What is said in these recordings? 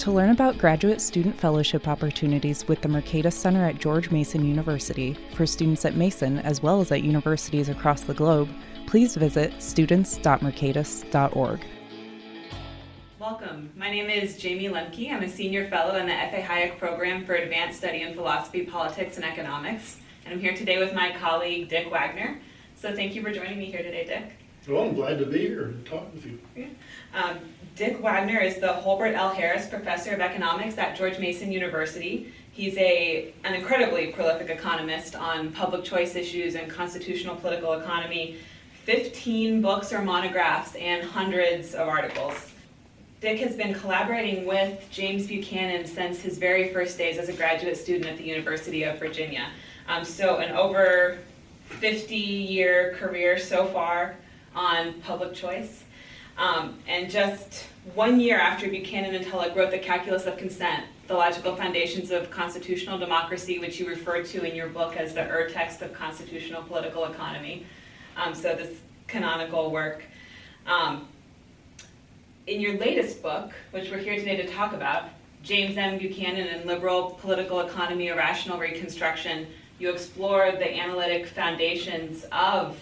To learn about graduate student fellowship opportunities with the Mercatus Center at George Mason University for students at Mason as well as at universities across the globe, please visit students.mercatus.org. Welcome. My name is Jayme Lemke. I'm a senior fellow in the F.A. Hayek Program for Advanced Study in Philosophy, Politics, and Economics. And I'm here today with my colleague, Dick Wagner. So thank you for joining me here today, Dick. Well, I'm glad to be here and talk with you. Yeah. Um, Dick Wagner is the Holbert L. Harris Professor of Economics at George Mason University. He's a, an incredibly prolific economist on public choice issues and constitutional political economy, 15 books or monographs, and hundreds of articles. Dick has been collaborating with James Buchanan since his very first days as a graduate student at the University of Virginia. Um, so, an over 50 year career so far on public choice. Um, and just one year after Buchanan and Tullock wrote the Calculus of Consent, the logical foundations of constitutional democracy, which you refer to in your book as the Ur text of constitutional political economy. Um, so this canonical work. Um, in your latest book, which we're here today to talk about, James M. Buchanan and Liberal Political Economy, A Rational Reconstruction, you explore the analytic foundations of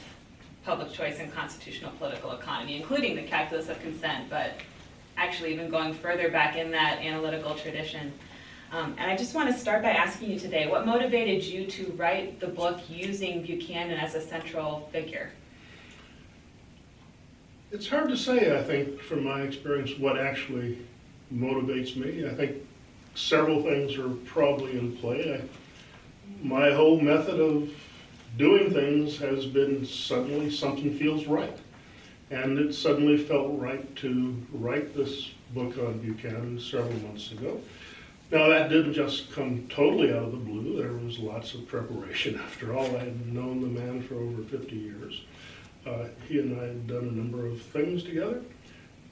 public choice and constitutional political economy, including the calculus of consent, but actually even going further back in that analytical tradition. Um, and I just want to start by asking you today what motivated you to write the book using Buchanan as a central figure? It's hard to say, I think, from my experience, what actually motivates me. I think several things are probably in play. I, my whole method of doing things has been suddenly something feels right. And it suddenly felt right to write this book on Buchanan several months ago. Now, that didn't just come totally out of the blue. There was lots of preparation. After all, I had known the man for over 50 years. Uh, he and I had done a number of things together.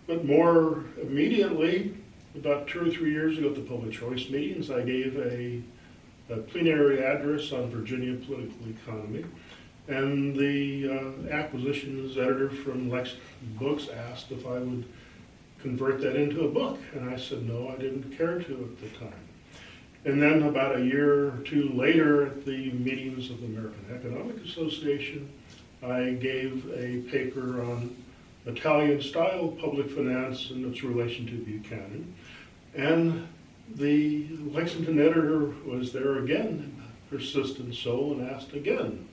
But more immediately, about two or three years ago at the public choice meetings, I gave a a plenary address on Virginia political economy. And the uh, acquisitions editor from Lex Books asked if I would convert that into a book. And I said, no, I didn't care to at the time. And then about a year or two later, at the meetings of the American Economic Association, I gave a paper on Italian style public finance and its relation to Buchanan. And the Lexington editor was there again, persistent soul, and asked again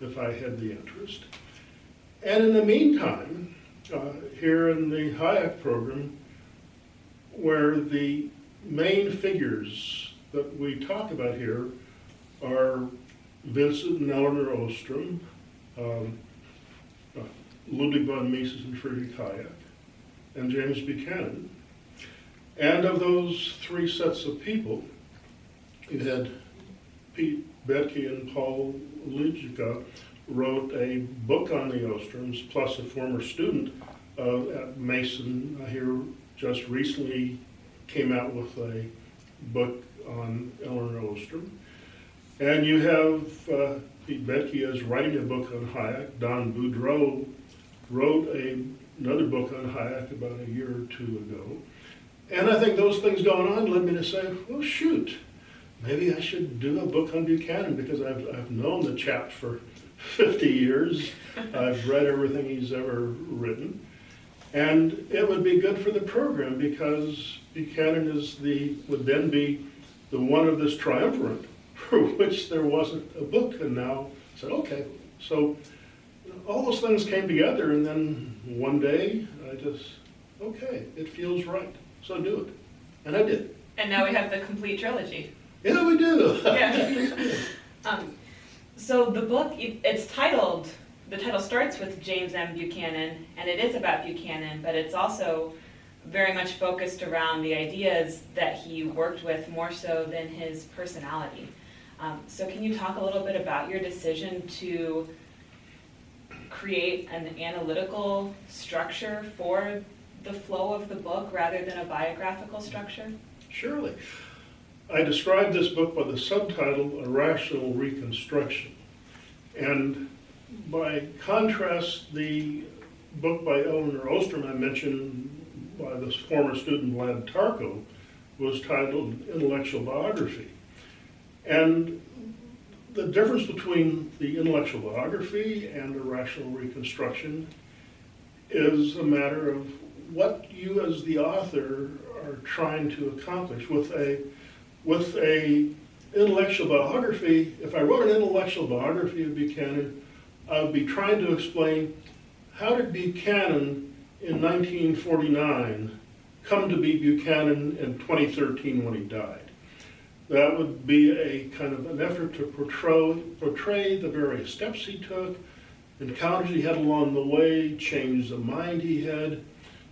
if I had the interest. And in the meantime, uh, here in the Hayek program, where the main figures that we talk about here are Vincent and Elinor Ostrom, um, uh, Ludwig von Mises and Friedrich Hayek, and James Buchanan. And of those three sets of people, you had Pete Boettke and Paul Aligica wrote a book on the Ostroms, plus a former student uh, at Mason here just recently came out with a book on Elinor Ostrom. And you have uh, Pete Boettke is writing a book on Hayek. Don Boudreaux wrote a, another book on Hayek about a year or two ago. And I think those things going on led me to say, well, shoot, maybe I should do a book on Buchanan because I've, I've known the chap for 50 years. I've read everything he's ever written. And it would be good for the program because Buchanan is the, would then be the one of this triumvirate for which there wasn't a book. And now I said, okay. So all those things came together, and then one day I just, okay, it feels right. So do it. And I did. And now we have the complete trilogy. Yeah, we do. yeah. um, so the book, it's titled, the title starts with James M. Buchanan, and it is about Buchanan, but it's also very much focused around the ideas that he worked with more so than his personality. Um, so, can you talk a little bit about your decision to create an analytical structure for the flow of the book rather than a biographical structure? Surely. I described this book by the subtitle A Rational Reconstruction. And by contrast, the book by Elinor Ostrom I mentioned by this former student Vlad Tarko was titled Intellectual Biography. And the difference between the intellectual biography and a rational reconstruction is a matter of what you as the author are trying to accomplish with a with a intellectual biography if i wrote an intellectual biography of buchanan i would be trying to explain how did buchanan in 1949 come to be buchanan in 2013 when he died. That would be a kind of an effort to portray, portray the various steps he took encounters he had along the way changes of mind he had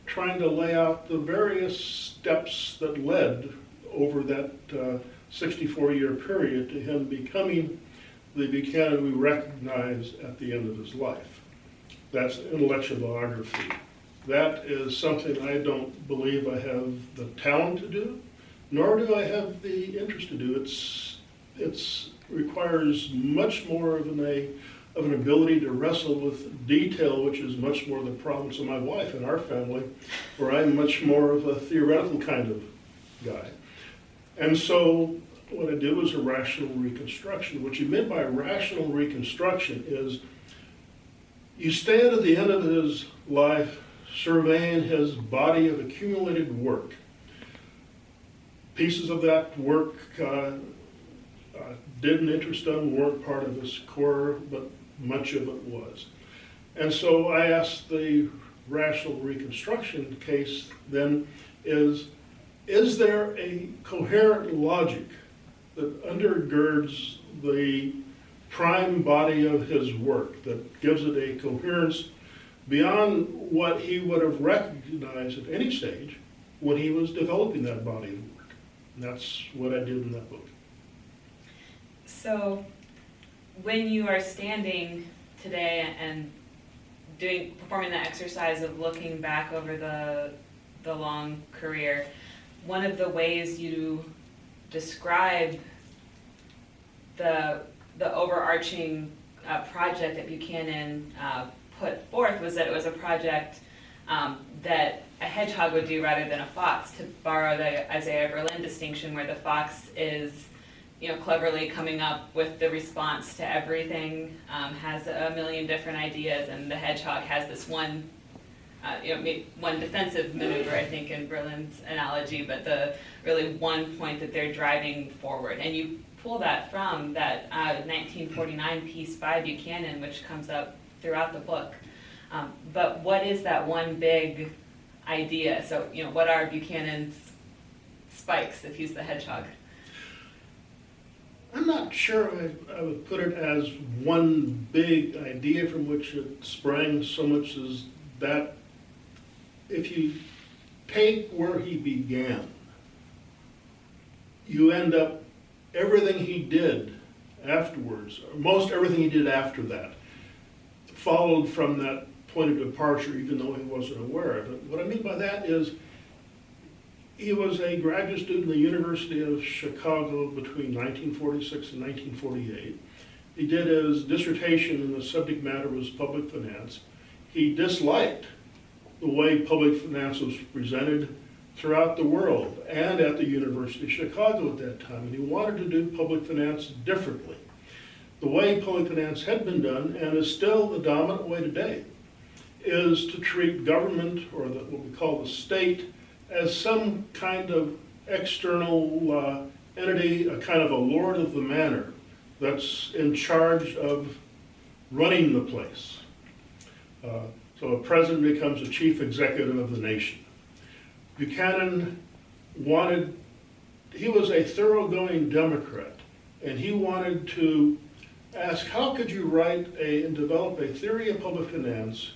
trying to lay out the various steps that led over that uh, 64 year period to him becoming the Buchanan we recognize at the end of his life. That's intellectual biography. That is something I don't believe I have the talent to do, nor do I have the interest to do. It's it's requires much more of an a of an ability to wrestle with detail, which is much more the province of my wife and our family, where I'm much more of a theoretical kind of guy. And so what I did was a rational reconstruction. What you meant by rational reconstruction is you stand at the end of his life surveying his body of accumulated work. Pieces of that work uh, uh, didn't interest him, weren't part of his core, but much of it was. And so I asked the rational reconstruction case then is, is there a coherent logic that undergirds the prime body of his work, that gives it a coherence beyond what he would have recognized at any stage when he was developing that body of work. And that's what I did in that book. So when you are standing today and doing performing the exercise of looking back over the the long career, one of the ways you describe the the overarching uh, project that Buchanan uh, put forth was that it was a project um, that a hedgehog would do rather than a fox, to borrow the Isaiah Berlin distinction, where the fox is you know, cleverly coming up with the response to everything, um, has a million different ideas, and the hedgehog has this one, uh, you know, one defensive maneuver, I think, in Berlin's analogy, but the really one point that they're driving forward. And you pull that from that uh, 1949 piece by Buchanan, which comes up throughout the book. Um, but what is that one big idea? So, you know, what are Buchanan's spikes if he's the hedgehog? I'm not sure I, I, would put it as one big idea from which it sprang so much as that if you take where he began, you end up everything he did afterwards, most everything he did after that, followed from that point of departure, even though he wasn't aware of it. What I mean by that is he was a graduate student at the University of Chicago between 1946 and 1948. He did his dissertation, and the subject matter was public finance. He disliked the way public finance was presented throughout the world and at the University of Chicago at that time. And he wanted to do public finance differently. The way public finance had been done, and is still the dominant way today, is to treat government, or the, what we call the state, as some kind of external uh, entity, a kind of a lord of the manor that's in charge of running the place. Uh, so a president becomes a chief executive of the nation. Buchanan wanted, he was a thoroughgoing Democrat, and he wanted to ask how could you write a, and develop a theory of public finance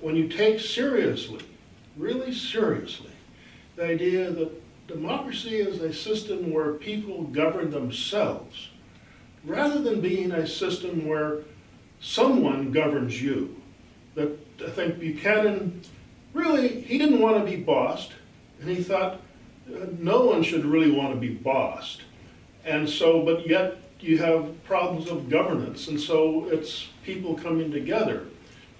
when you take seriously, really seriously, the idea that democracy is a system where people govern themselves, rather than being a system where someone governs you. that I think Buchanan really, he didn't want to be bossed, and he thought uh, no one should really want to be bossed. And so, but yet you have problems of governance, and so it's people coming together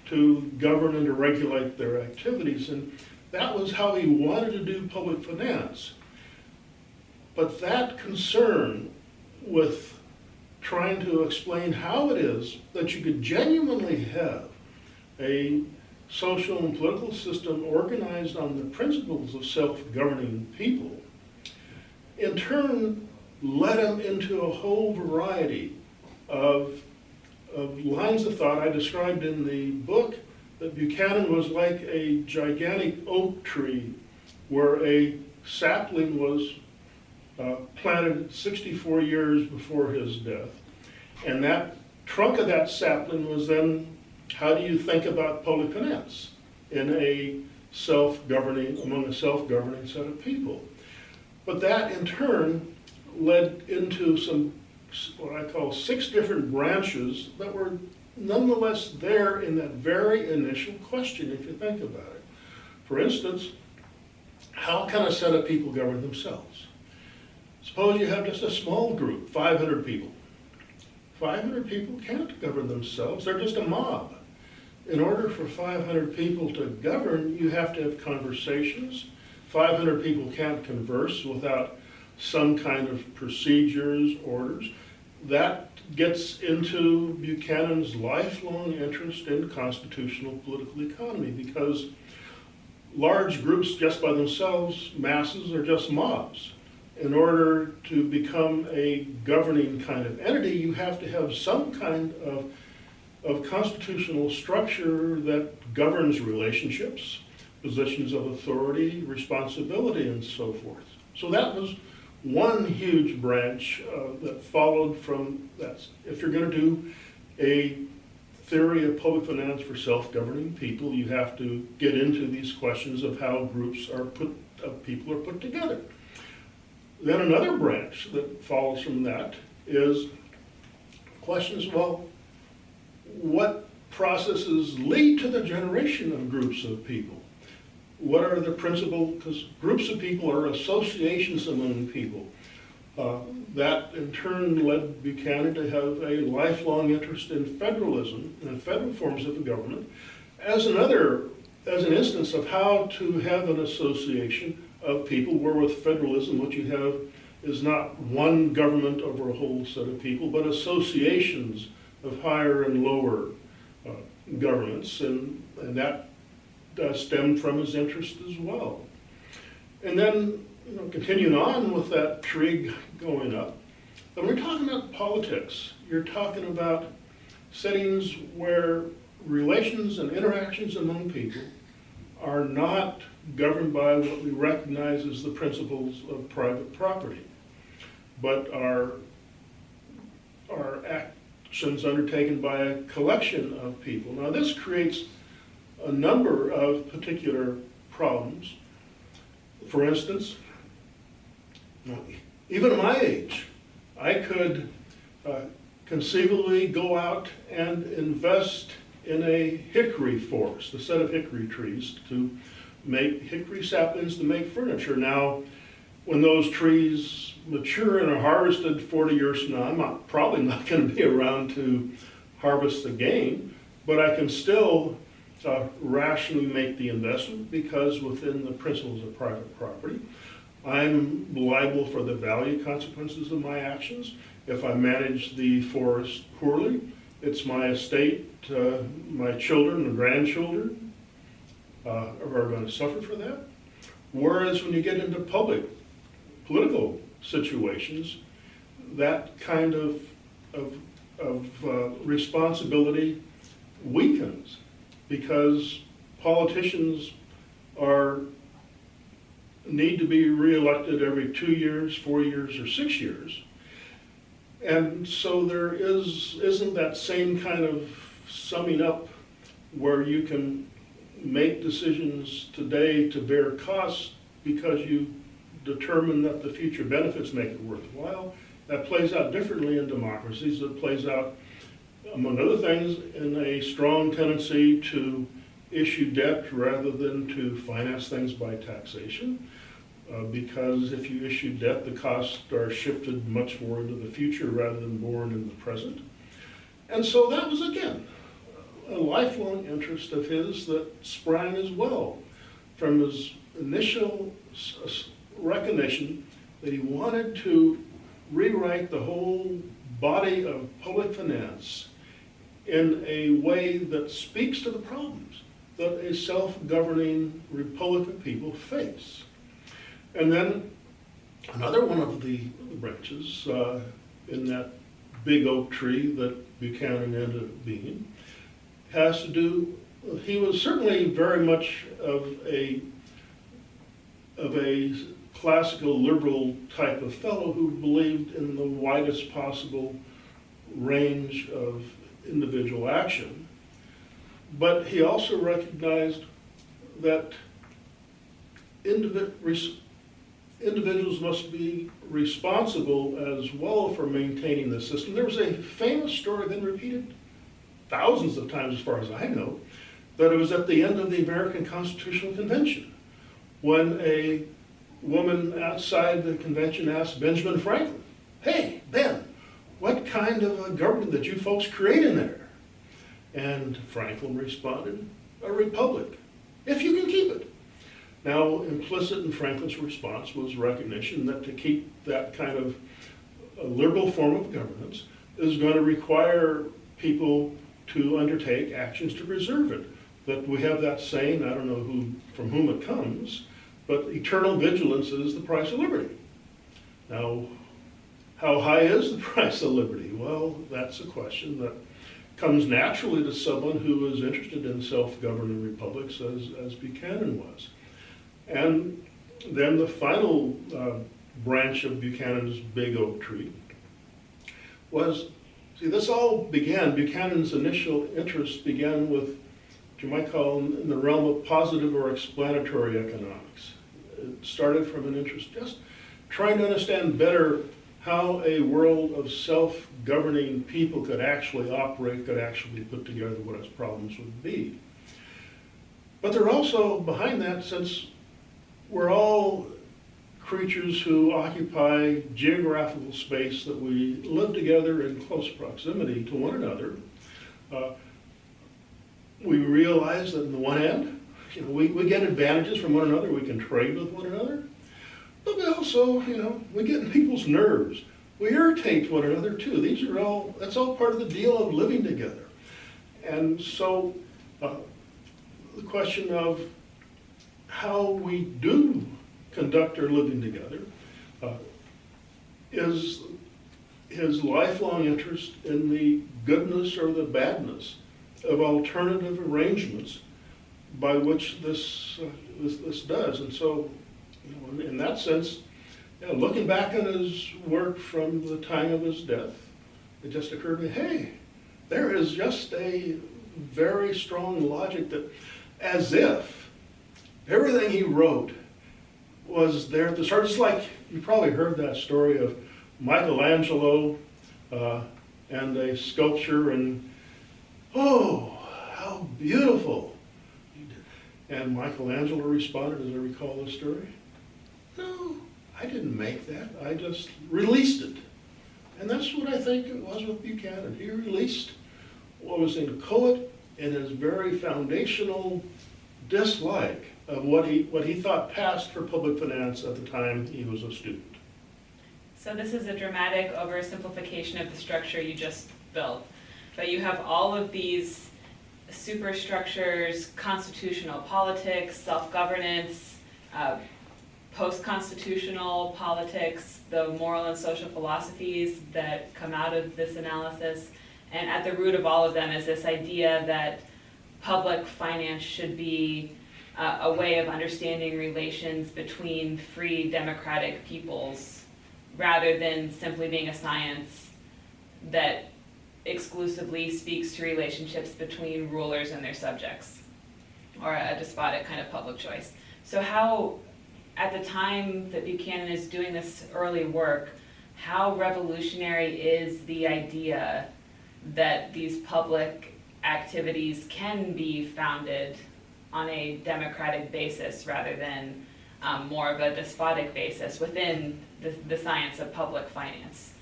to govern and to regulate their activities. And that was how he wanted to do public finance. But that concern with trying to explain how it is that you could genuinely have a social and political system organized on the principles of self-governing people, in turn led him into a whole variety of, of lines of thought I described in the book that Buchanan was like a gigantic oak tree where a sapling was uh, planted 64 years before his death. And that trunk of that sapling was then how do you think about public finance in a self-governing, among a self-governing set of people? But that in turn led into some, what I call six different branches that were nonetheless there in that very initial question, if you think about it. For instance, how can a set of people govern themselves? Suppose you have just a small group, 500 people. 500 people can't govern themselves, they're just a mob. In order for 500 people to govern, you have to have conversations. 500 people can't converse without some kind of procedures, orders. That gets into Buchanan's lifelong interest in constitutional political economy because large groups just by themselves, masses, are just mobs in order to become a governing kind of entity, you have to have some kind of, of constitutional structure that governs relationships, positions of authority, responsibility, and so forth. So that was one huge branch uh, that followed from that. If you're going to do a theory of public finance for self-governing people, you have to get into these questions of how groups are put, of people are put together. Then another branch that follows from that is questions, well, what processes lead to the generation of groups of people? What are the principal, because groups of people are associations among people. Uh, that in turn led Buchanan to have a lifelong interest in federalism and federal forms of government as another, as an instance of how to have an association of people, where with federalism, what you have is not one government over a whole set of people, but associations of higher and lower uh, governments, and, and that uh, stemmed from his interest as well. And then, you know, continuing on with that tree going up, when we're talking about politics, you're talking about settings where relations and interactions among people are not governed by what we recognize as the principles of private property, but are, are actions undertaken by a collection of people. Now, this creates a number of particular problems. For instance, even at my age, I could uh, conceivably go out and invest in a hickory forest, a set of hickory trees to make hickory saplings to make furniture. Now, when those trees mature and are harvested 40 years from now, I'm not, probably not going to be around to harvest again, but I can still uh, rationally make the investment because within the principles of private property, I'm liable for the value consequences of my actions. If I manage the forest poorly, it's my estate, uh, my children and grandchildren uh, are going to suffer for that. Whereas when you get into public political situations, that kind of, of, of uh, responsibility weakens because politicians are need to be reelected every two years, four years, or six years. And so there is isn't that same kind of summing up where you can make decisions today to bear costs because you determine that the future benefits make it worthwhile. That plays out differently in democracies. It plays out among other things, in a strong tendency to issue debt rather than to finance things by taxation. Uh, because if you issue debt, the costs are shifted much more into the future rather than borne in the present. And so that was, again, a lifelong interest of his that sprang as well from his initial recognition that he wanted to rewrite the whole body of public finance in a way that speaks to the problems that a self-governing Republican people face. And then another one of the branches uh, in that big oak tree that Buchanan ended up being has to do, he was certainly very much of a, of a classical liberal type of fellow who believed in the widest possible range of individual action. But he also recognized that individuals must be responsible as well for maintaining the system. There was a famous story, then repeated thousands of times as far as I know, that it was at the end of the American Constitutional Convention when a woman outside the convention asked Benjamin Franklin, Hey, Ben, what kind of a government did you folks create in there? And Franklin responded, a republic, if you can keep it. Now, implicit in Franklin's response was recognition that to keep that kind of liberal form of governance is going to require people to undertake actions to preserve it. That we have that saying, I don't know who, from whom it comes, but eternal vigilance is the price of liberty. Now, how high is the price of liberty? Well, that's a question that comes naturally to someone who is interested in self-governing republics as, as Buchanan was. And then the final uh, branch of Buchanan's big oak tree was, see, this all began, Buchanan's initial interest began with you might call them in the realm of positive or explanatory economics. It started from an interest just trying to understand better how a world of self-governing people could actually operate, could actually put together what its problems would be. But they're also behind that, since we're all creatures who occupy geographical space that we live together in close proximity to one another, uh, we realize that on the one hand, you know, we, we get advantages from one another, we can trade with one another. But we also, you know, we get in people's nerves. We irritate one another too. These are all, that's all part of the deal of living together. And so uh, the question of how we do conduct our living together uh, is his lifelong interest in the goodness or the badness of alternative arrangements by which this, uh, this, this does. And so you know, in that sense, you know, looking back on his work from the time of his death, it just occurred to me, hey, there is just a very strong logic that as if everything he wrote was there at the start. It's like you probably heard that story of Michelangelo uh, and a sculpture, and oh, how beautiful! And Michelangelo responded, as I recall the story, no, I didn't make that. I just released it. And that's what I think it was with Buchanan. He released what was inchoate in his very foundational dislike of what he, what he thought passed for public finance at the time he was a student. So this is a dramatic oversimplification of the structure you just built. But you have all of these superstructures, constitutional politics, self-governance, uh, post-constitutional politics, the moral and social philosophies that come out of this analysis. And at the root of all of them is this idea that public finance should be uh, a way of understanding relations between free democratic peoples rather than simply being a science that exclusively speaks to relationships between rulers and their subjects or a despotic kind of public choice. So how at the time that Buchanan is doing this early work, how revolutionary is the idea that these public activities can be founded on a democratic basis rather than um, more of a despotic basis within the, the science of public finance.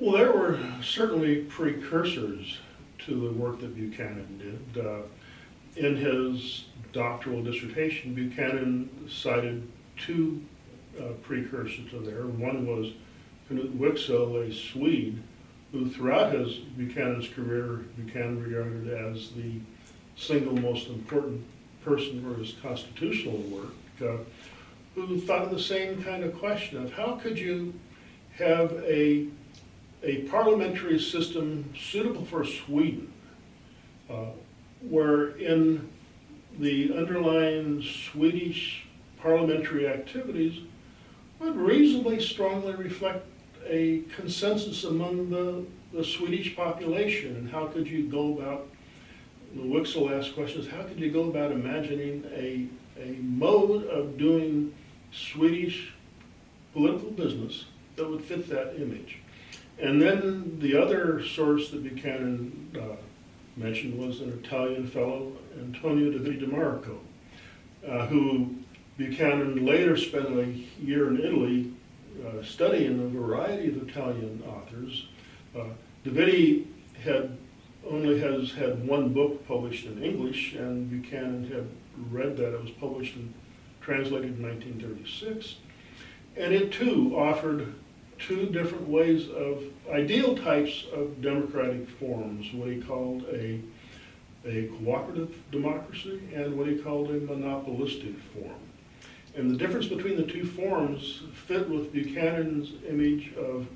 Well, there were certainly precursors to the work that Buchanan did. Uh, in his doctoral dissertation, Buchanan cited two uh, precursors to there. One was Knut Wicksell, a Swede, who throughout his Buchanan's career, Buchanan regarded as the single most important person for his constitutional work, uh, who thought of the same kind of question of how could you have a, a parliamentary system suitable for Sweden, uh, where in the underlying Swedish parliamentary activities would reasonably strongly reflect a consensus among the, the Swedish population. And how could you go about, the Wicksell asked questions, how could you go about imagining a, a mode of doing Swedish political business that would fit that image? And then the other source that Buchanan uh, mentioned was an Italian fellow, Antonio de Viti Marco, uh, who Buchanan later spent a year in Italy uh, studying a variety of Italian authors. Uh, Da had only has had one book published in English, and Buchanan had read that. It was published and translated in 1936. And it too offered two different ways of ideal types of democratic forms, what he called a, a cooperative democracy and what he called a monopolistic form. And the difference between the two forms fit with Buchanan's image of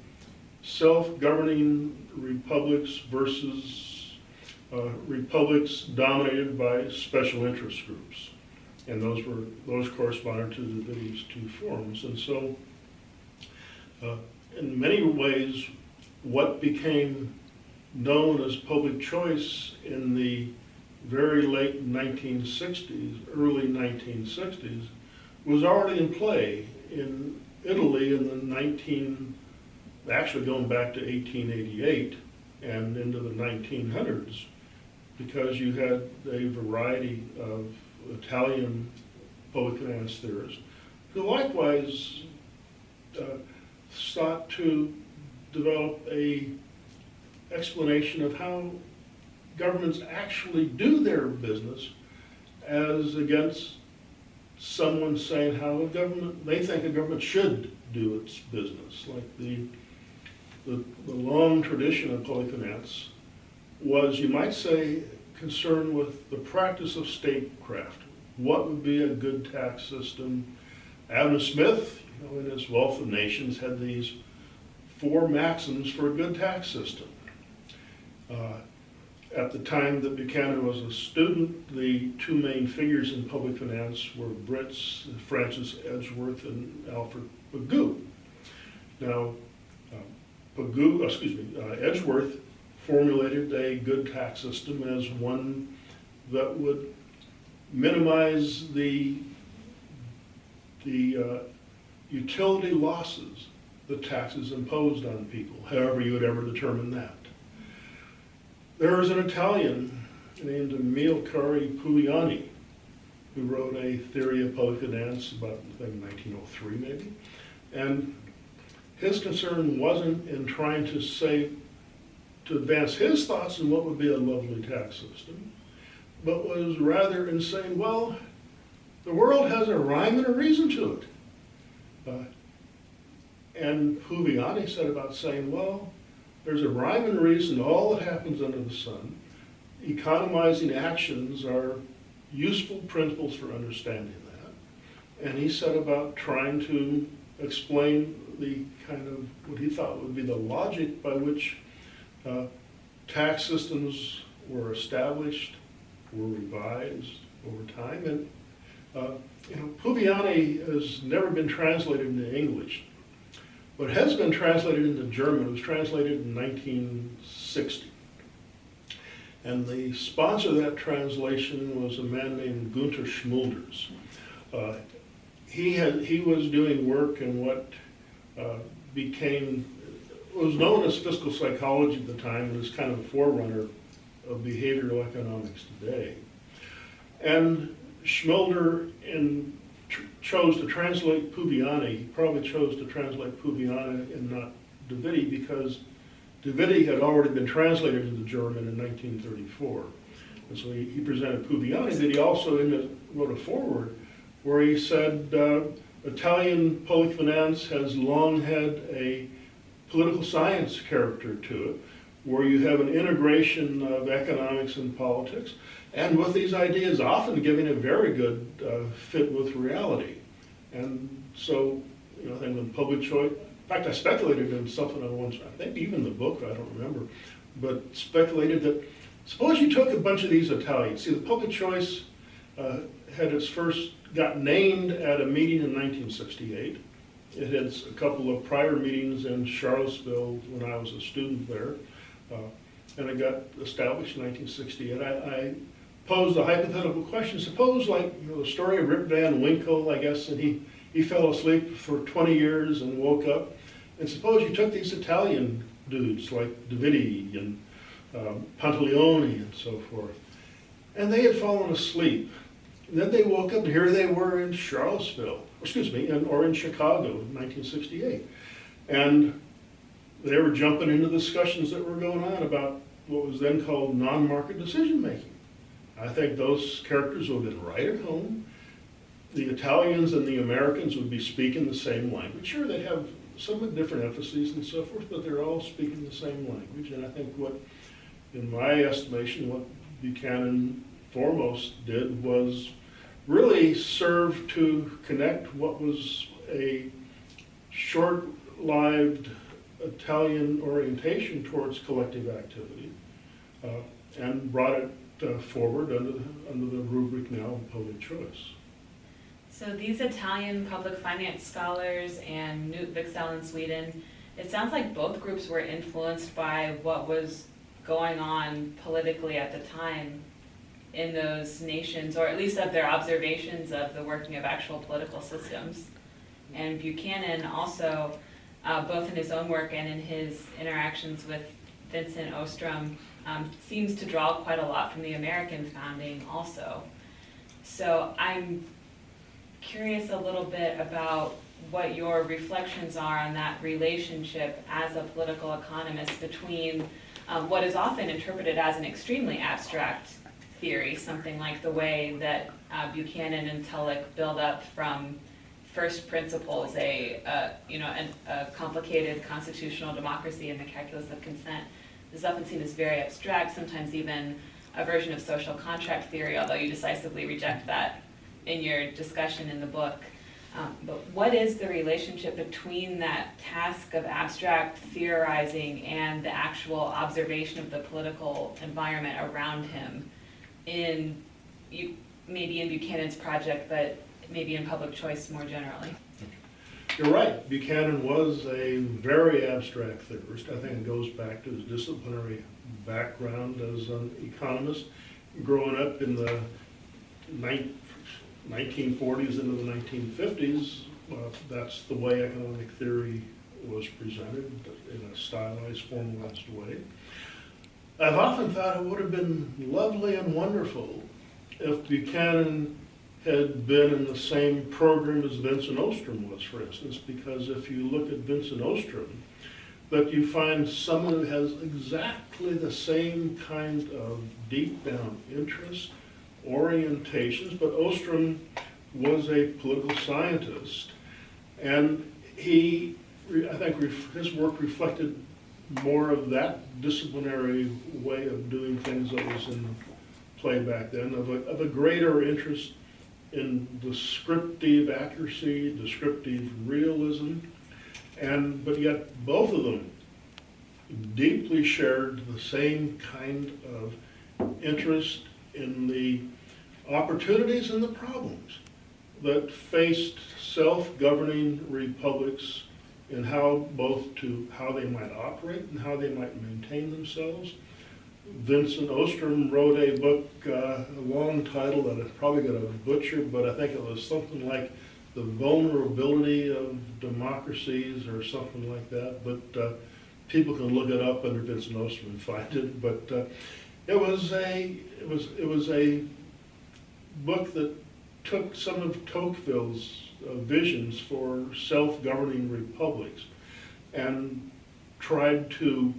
self-governing republics versus uh, republics dominated by special interest groups. And those were those corresponded to these two forms. And so, uh, in many ways, what became known as public choice in the very late 1960s, early 1960s, was already in play in Italy in the 19, actually going back to 1888 and into the 1900s, because you had a variety of Italian public finance theorists who likewise uh, sought to develop a explanation of how governments actually do their business as against someone saying how a government, they think a government should do its business. Like the, the, the long tradition of public finance was, you might say, concerned with the practice of statecraft. What would be a good tax system? Adam Smith, you know, in his Wealth of Nations, had these four maxims for a good tax system. Uh, at the time that Buchanan was a student, the two main figures in public finance were Brits, Francis Edgeworth and Alfred Pigou. Now, uh, Pigou, excuse me, uh, Edgeworth formulated a good tax system as one that would minimize the, the uh, utility losses the taxes imposed on people, however you would ever determine that. There was an Italian named Amilcare Puviani who wrote a theory of public finance about, I think, 1903 maybe. And his concern wasn't in trying to say, to advance his thoughts on what would be a lovely tax system, but was rather in saying, well, the world has a rhyme and a reason to it. Uh, and Puviani said about saying, well, there's a rhyme and reason to all that happens under the sun. Economizing actions are useful principles for understanding that. And he set about trying to explain the kind of what he thought would be the logic by which uh, tax systems were established, were revised over time. And uh, you know, Puviani has never been translated into English. But has been translated into German. It was translated in 1960. And the sponsor of that translation was a man named Gunther Schmölders. Uh, he, had, he was doing work in what uh, became was known as fiscal psychology at the time and was kind of a forerunner of behavioral economics today. And Schmilder in, tr- chose to translate Puviani, he probably chose to translate Puviani and not De Viti because De Viti had already been translated into German in 1934. And so he, he presented Puviani, but he also the, wrote a foreword where he said uh, Italian public finance has long had a political science character to it, where you have an integration of economics and politics, and with these ideas often giving a very good uh, fit with reality. And so, you know, I think when public choice, in fact, I speculated in something I once, I think even the book, I don't remember, but speculated that suppose you took a bunch of these Italians. See, the public choice uh, had its first, got named at a meeting in 1968. It had a couple of prior meetings in Charlottesville when I was a student there. Uh, and it got established in 1968. I, I posed a hypothetical question. Suppose, like you know, the story of Rip Van Winkle, I guess, and he, he fell asleep for 20 years and woke up. And suppose you took these Italian dudes like De Viti and um, Pantaleoni and so forth, and they had fallen asleep. And then they woke up, and here they were in Charlottesville, excuse me, in, or in Chicago in 1968. And they were jumping into discussions that were going on about what was then called non-market decision making. I think those characters would have been right at home. The Italians and the Americans would be speaking the same language. Sure, they have somewhat different emphases and so forth, but they're all speaking the same language. And I think what, in my estimation, what Buchanan foremost did was really serve to connect what was a short-lived Italian orientation towards collective activity uh, and brought it uh, forward under the, under the rubric now of public choice. So these Italian public finance scholars and Knut Wicksell in Sweden, it sounds like both groups were influenced by what was going on politically at the time in those nations, or at least of their observations of the working of actual political systems. And Buchanan also, uh, both in his own work and in his interactions with Vincent Ostrom, um, seems to draw quite a lot from the American founding also. So I'm curious a little bit about what your reflections are on that relationship as a political economist between um, what is often interpreted as an extremely abstract theory, something like the way that uh, Buchanan and Tullock build up from first principles, a, uh, you know, an, a complicated constitutional democracy and the calculus of consent, is often seen as very abstract, sometimes even a version of social contract theory, although you decisively reject that in your discussion in the book. Um, but what is the relationship between that task of abstract theorizing and the actual observation of the political environment around him in you, maybe in Buchanan's project, but maybe in public choice more generally? You're right. Buchanan was a very abstract theorist. I think it goes back to his disciplinary background as an economist, growing up in the 1940s into the 1950s. Uh, that's the way economic theory was presented in a stylized, formalized way. I've often thought it would have been lovely and wonderful if Buchanan had been in the same program as Vincent Ostrom was, for instance, because if you look at Vincent Ostrom, that you find someone who has exactly the same kind of deep down interest, orientations, but Ostrom was a political scientist, and he, I think his work reflected more of that disciplinary way of doing things that was in play back then, of a, of a greater interest in descriptive accuracy, descriptive realism, and but yet both of them deeply shared the same kind of interest in the opportunities and the problems that faced self-governing republics and how both to how they might operate and how they might maintain themselves Vincent Ostrom wrote a book, uh, a long title that I'm probably going to butcher, but I think it was something like The Vulnerability of Democracies or something like that. But uh, people can look it up under Vincent Ostrom and find it, but uh, it was a it was it was a book that took some of Tocqueville's uh, visions for self-governing republics and tried to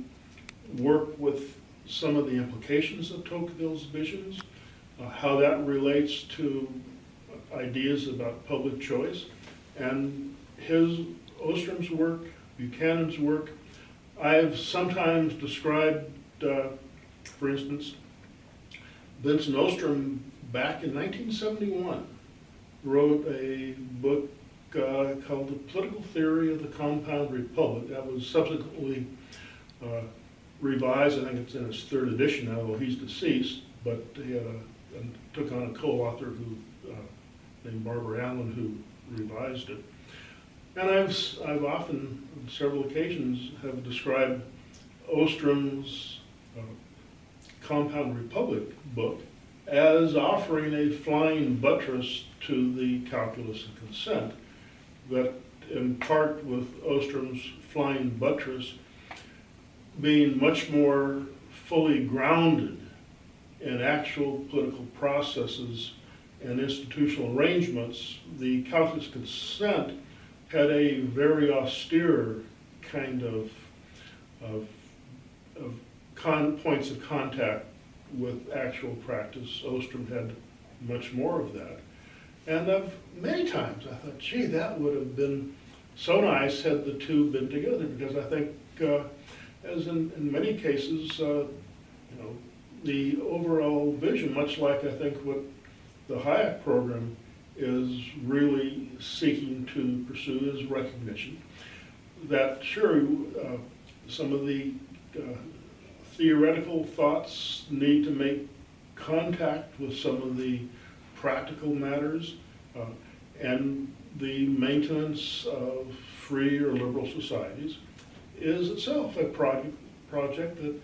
work with some of the implications of Tocqueville's visions, uh, how that relates to ideas about public choice, and his Ostrom's work, Buchanan's work. I've sometimes described, uh, for instance, Vincent Ostrom back in 1971 wrote a book uh, called The Political Theory of the Compound Republic. That was subsequently uh, revised. I think it's in its third edition now, although he's deceased. But he had a, and took on a co-author who uh, named Barbara Allen who revised it. And I've I've often, on several occasions, have described Ostrom's uh, Compound Republic book as offering a flying buttress to the calculus of consent that in part with Ostrom's flying buttress being much more fully grounded in actual political processes and institutional arrangements, the calculus consent had a very austere kind of, of, of con, points of contact with actual practice. Ostrom had much more of that. And I've, many times I thought, gee, that would have been so nice had the two been together, because I think, uh, as in, in many cases, uh, you know, the overall vision, much like I think what the Hayek program is really seeking to pursue is recognition. That sure, uh, some of the uh, theoretical thoughts need to make contact with some of the practical matters, uh, and the maintenance of free or liberal societies is itself a project, project that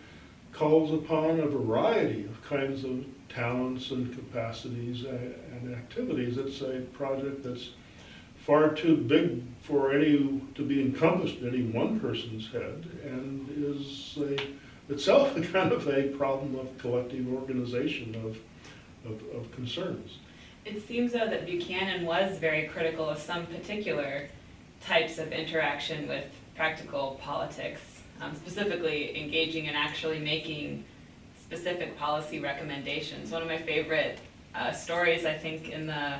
calls upon a variety of kinds of talents and capacities and activities. It's a project that's far too big for any to be encompassed in any one person's head and is a, itself a kind of a problem of collective organization of, of, of concerns. It seems though that Buchanan was very critical of some particular types of interaction with practical politics, um, specifically engaging in actually making specific policy recommendations. One of my favorite uh, stories, I think, in the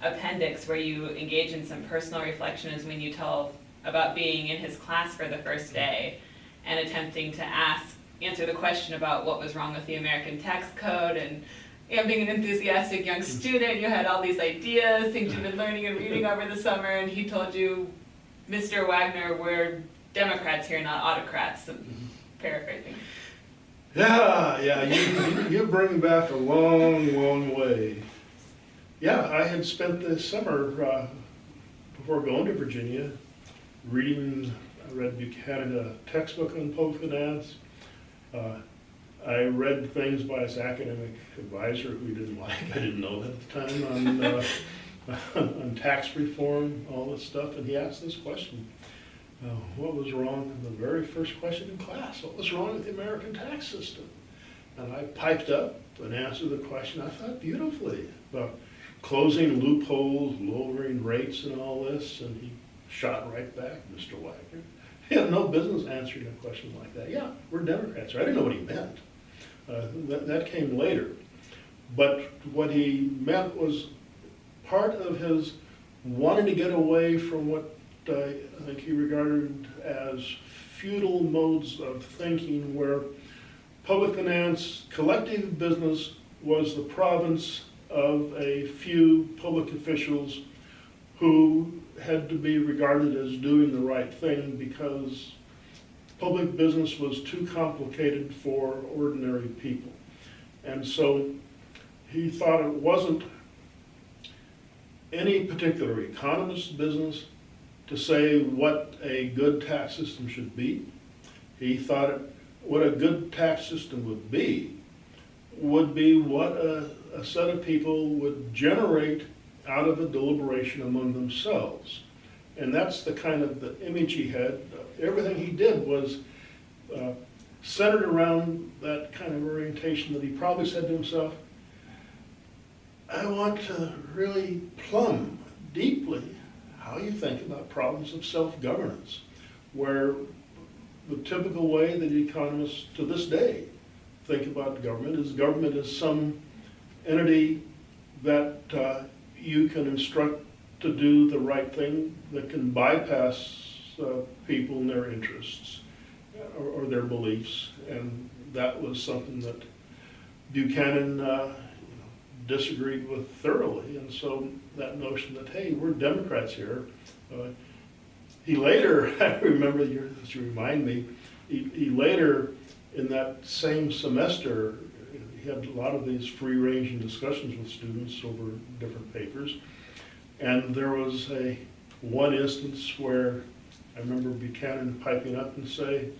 appendix where you engage in some personal reflection is when you tell about being in his class for the first day and attempting to ask, answer the question about what was wrong with the American tax code and you know, being an enthusiastic young student, you had all these ideas, things you've been learning and reading over the summer, and he told you, Mr. Wagner, we're Democrats here, not autocrats. Mm-hmm. Paraphrasing. Yeah, yeah, you, you bring back a long, long way. Yeah, I had spent the summer uh, before going to Virginia reading, I read Buchanan, a textbook on public finance. Uh, I read things by his academic advisor who he didn't like, I didn't know that at the time, on, uh, on tax reform, all this stuff, and he asked this question. Uh, what was wrong the very first question in class? What was wrong with the American tax system? And I piped up and answered the question I thought beautifully about closing loopholes, lowering rates and all this, and he shot right back, Mr. Wagner. He had no business answering a question like that. Yeah, we're Democrats. I didn't know what he meant. Uh, that, that came later. But what he meant was part of his wanting to get away from what I think he regarded as feudal modes of thinking where public finance, collective business was the province of a few public officials who had to be regarded as doing the right thing because public business was too complicated for ordinary people. And so he thought it wasn't any particular economist's business to say what a good tax system should be. He thought it, what a good tax system would be would be what a, a set of people would generate out of a deliberation among themselves. And that's the kind of the image he had. Everything he did was uh, centered around that kind of orientation that he probably said to himself, I want to really plumb deeply how you think about problems of self-governance, where the typical way that economists to this day think about government is government is some entity that uh, you can instruct to do the right thing that can bypass uh, people and their interests or, or, their beliefs. And that was something that Buchanan uh, disagreed with thoroughly. And so that notion that, hey, we're Democrats here. Uh, he later, I remember you to remind me, he, he later in that same semester, he had a lot of these free-ranging discussions with students over different papers. And there was a one instance where I remember Buchanan piping up and say,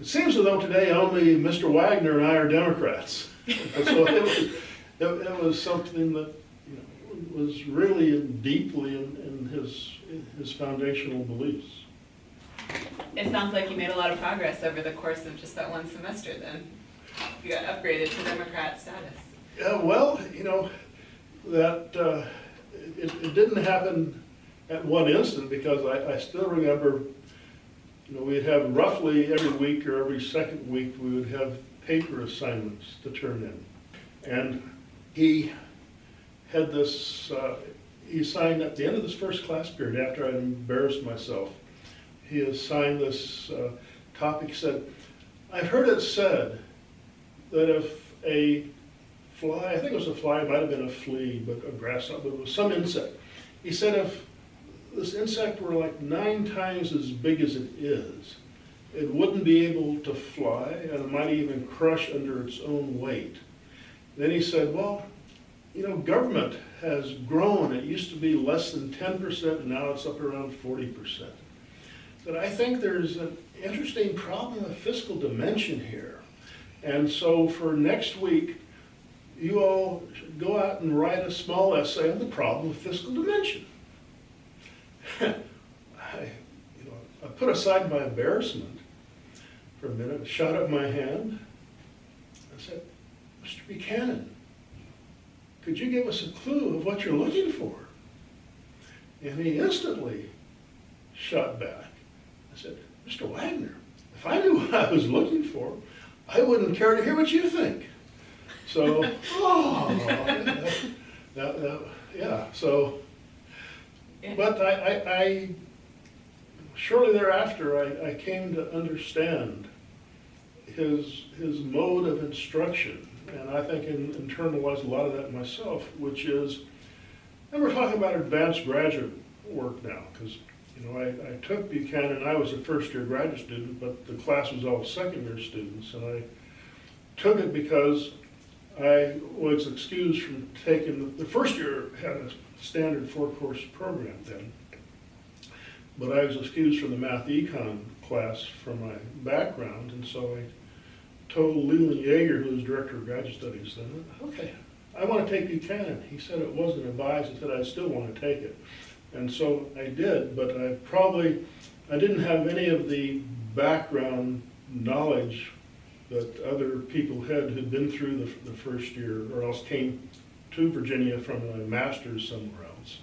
it seems as though today only Mr. Wagner and I are Democrats. so it was, it, it, was something that you know, was really deeply in, in his, in his foundational beliefs. It sounds like you made a lot of progress over the course of just that one semester then. You got upgraded to Democrat status. Yeah, well, you know, that uh, it, it didn't happen at one instant because I, I still remember, you know, we'd have roughly every week or every second week, we would have paper assignments to turn in. And he had this, uh, he signed at the end of this first class period, after I'd embarrassed myself, he assigned this uh, topic, said, I've heard it said that if a fly, I think it was a fly, it might have been a flea, but a grasshopper, but it was some insect. He said if this insect were like nine times as big as it is, it wouldn't be able to fly and it might even crush under its own weight. Then he said, well, you know, government has grown. It used to be less than 10%, and now it's up around 40%. But I think there's an interesting problem of fiscal dimension here. And so for next week, you all should go out and write a small essay on the problem of fiscal dimension. I, you know, I put aside my embarrassment for a minute, shot up my hand. Mr. Buchanan, could you give us a clue of what you're looking for? And he instantly shot back. I said, Mr. Wagner, if I knew what I was looking for, I wouldn't care to hear what you think. So, oh, that, that, that, yeah, so, but I, I, I, shortly thereafter, I, I came to understand his, his mode of instruction, and I think in, internalized a lot of that myself, which is, and we're talking about advanced graduate work now, because you know, I, I took Buchanan, I was a first year graduate student, but the class was all second year students, and I took it because I was excused from taking, the, the first year had a standard four-course program then. But I was excused from the math econ class from my background, and so I told Leland Yeager, who was director of graduate studies then, okay, I want to take Buchanan. He said it wasn't advised. He said I still want to take it. And so I did, but I probably, I didn't have any of the background knowledge that other people had who'd been through the, the first year or else came to Virginia from a master's somewhere else.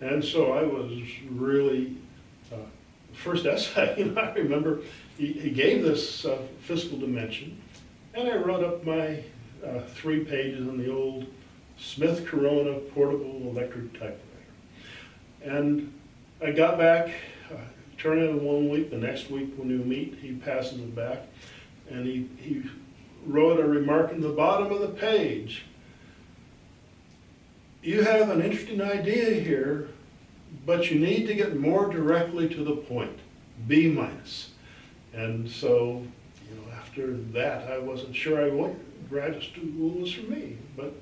And so I was really, first essay, you know, I remember he, he gave this uh, fiscal dimension, and I wrote up my uh, three pages on the old Smith Corona portable electric typewriter. And I got back, uh, turned in one week, the next week when we meet, he passes it back and he, he wrote a remark in the bottom of the page. You have an interesting idea here, but you need to get more directly to the point. B minus. And so, you know, after that, I wasn't sure I went. Graduate school was for me, but.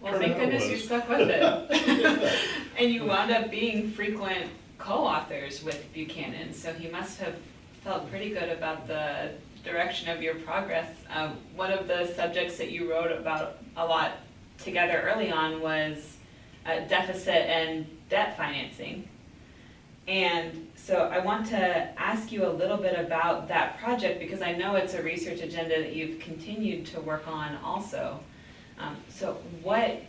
Well, thank goodness you stuck with it. and you wound up being frequent co-authors with Buchanan, so he must have felt pretty good about the direction of your progress. Um, one of the subjects that you wrote about a lot together early on was uh, deficit and debt financing. And so I want to ask you a little bit about that project because I know it's a research agenda that you've continued to work on also. Um, so what,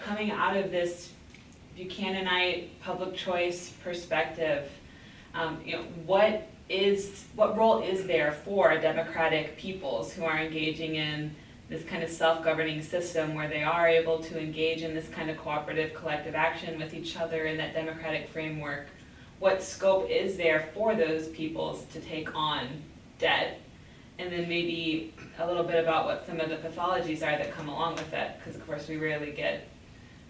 coming out of this Buchananite public choice perspective, um, you know, what is what role is there for democratic peoples who are engaging in this kind of self-governing system where they are able to engage in this kind of cooperative collective action with each other in that democratic framework what scope is there for those peoples to take on debt? And then maybe a little bit about what some of the pathologies are that come along with that because of course we rarely get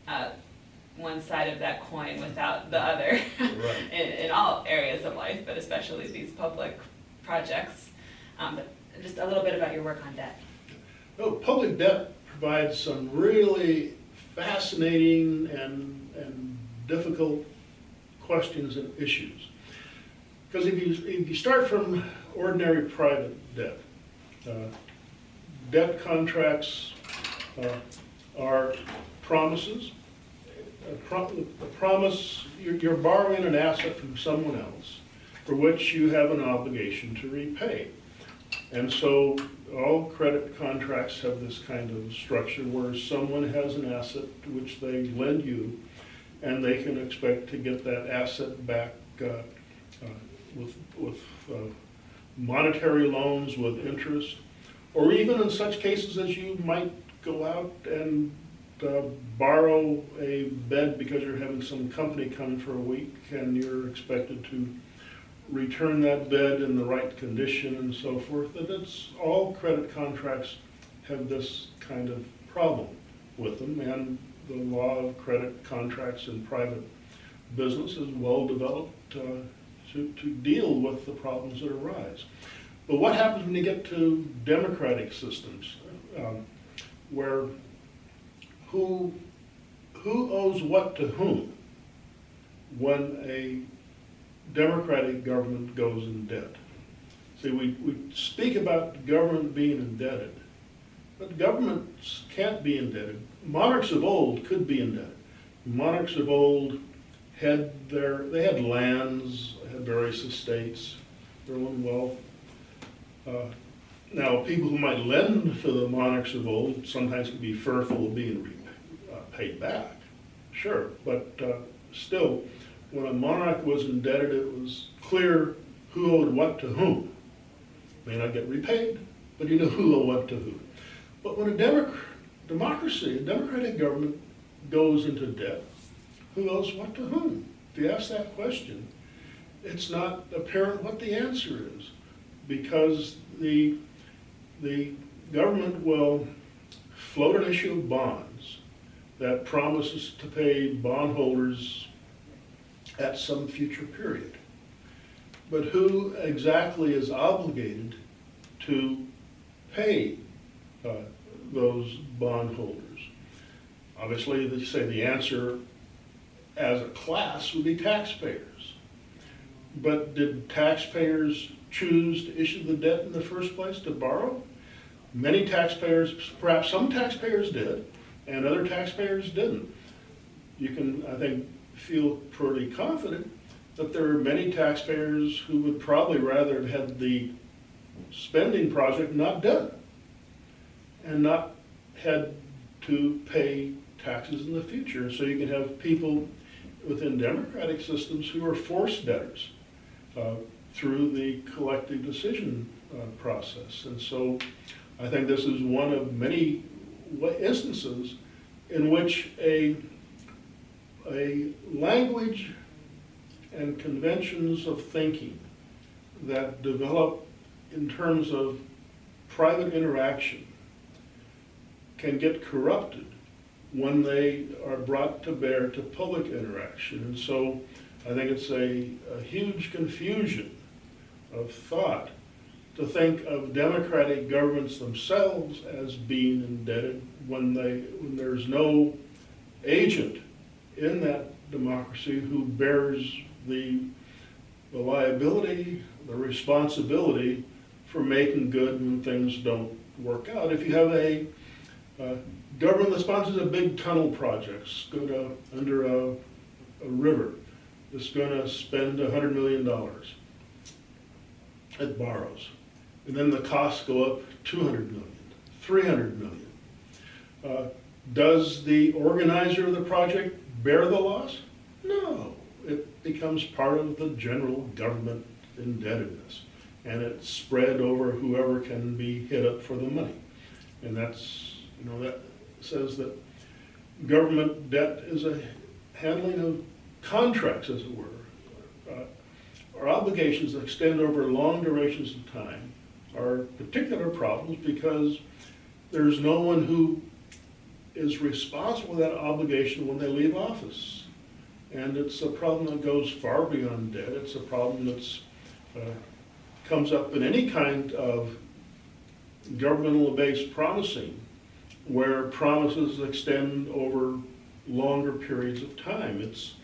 uh, one side of that coin without the other Right. in, in all areas of life but especially these public projects. Um, but just a little bit about your work on debt Oh, public debt provides some really fascinating and, and difficult questions and issues. Because if you, if you start from ordinary private debt, uh, debt contracts uh, are promises. A, pro- a promise, you're, you're borrowing an asset from someone else for which you have an obligation to repay. And so all credit contracts have this kind of structure where someone has an asset which they lend you, and they can expect to get that asset back uh, uh, with, with uh, monetary loans with interest, or even in such cases as you might go out and uh, borrow a bed because you're having some company come for a week and you're expected to return that bed in the right condition and so forth, that it's, all credit contracts have this kind of problem with them, and the law of credit contracts in private business is well developed uh, to, to deal with the problems that arise. But what happens when you get to democratic systems, um, where who, who owes what to whom when a democratic government goes in debt. See, we, we speak about government being indebted, but governments can't be indebted. Monarchs of old could be indebted. Monarchs of old had their, they had lands, had various estates, their own wealth. Uh, now, people who might lend to the monarchs of old sometimes could be fearful of being uh, paid back, sure, but uh, still, when a monarch was indebted, it was clear who owed what to whom. May not get repaid, but you know who owed what to who. But when a democ- democracy, a democratic government goes into debt, who owes what to whom? If you ask that question, it's not apparent what the answer is, because the, the government will float an issue of bonds that promises to pay bondholders at some future period. But who exactly is obligated to pay uh, those bondholders? Obviously, they say the answer as a class would be taxpayers. But did taxpayers choose to issue the debt in the first place to borrow? Many taxpayers, perhaps some taxpayers did, and other taxpayers didn't. You can, I think, feel pretty confident that there are many taxpayers who would probably rather have had the spending project not done and not had to pay taxes in the future. So you can have people within democratic systems who are forced debtors uh, through the collective decision uh, process. And so I think this is one of many instances in which a a language and conventions of thinking that develop in terms of private interaction can get corrupted when they are brought to bear to public interaction. And so I think it's a, a huge confusion of thought to think of democratic governments themselves as being indebted when they when there's no agent in that democracy who bears the, the liability, the responsibility for making good when things don't work out. If you have a uh, government that sponsors a big tunnel projects, go to under a, a river, that's gonna spend a hundred million dollars. It borrows. And then the costs go up two hundred million, three hundred million. Uh, Does the organizer of the project bear the loss? No, it becomes part of the general government indebtedness. And it's spread over whoever can be hit up for the money. And that's, you know, that says that government debt is a handling of contracts, as it were. Uh, Our obligations that extend over long durations of time are particular problems because there's no one who is responsible for that obligation when they leave office. And it's a problem that goes far beyond debt. It's a problem that's, uh, comes up in any kind of governmental-based promising, where promises extend over longer periods of time. It's,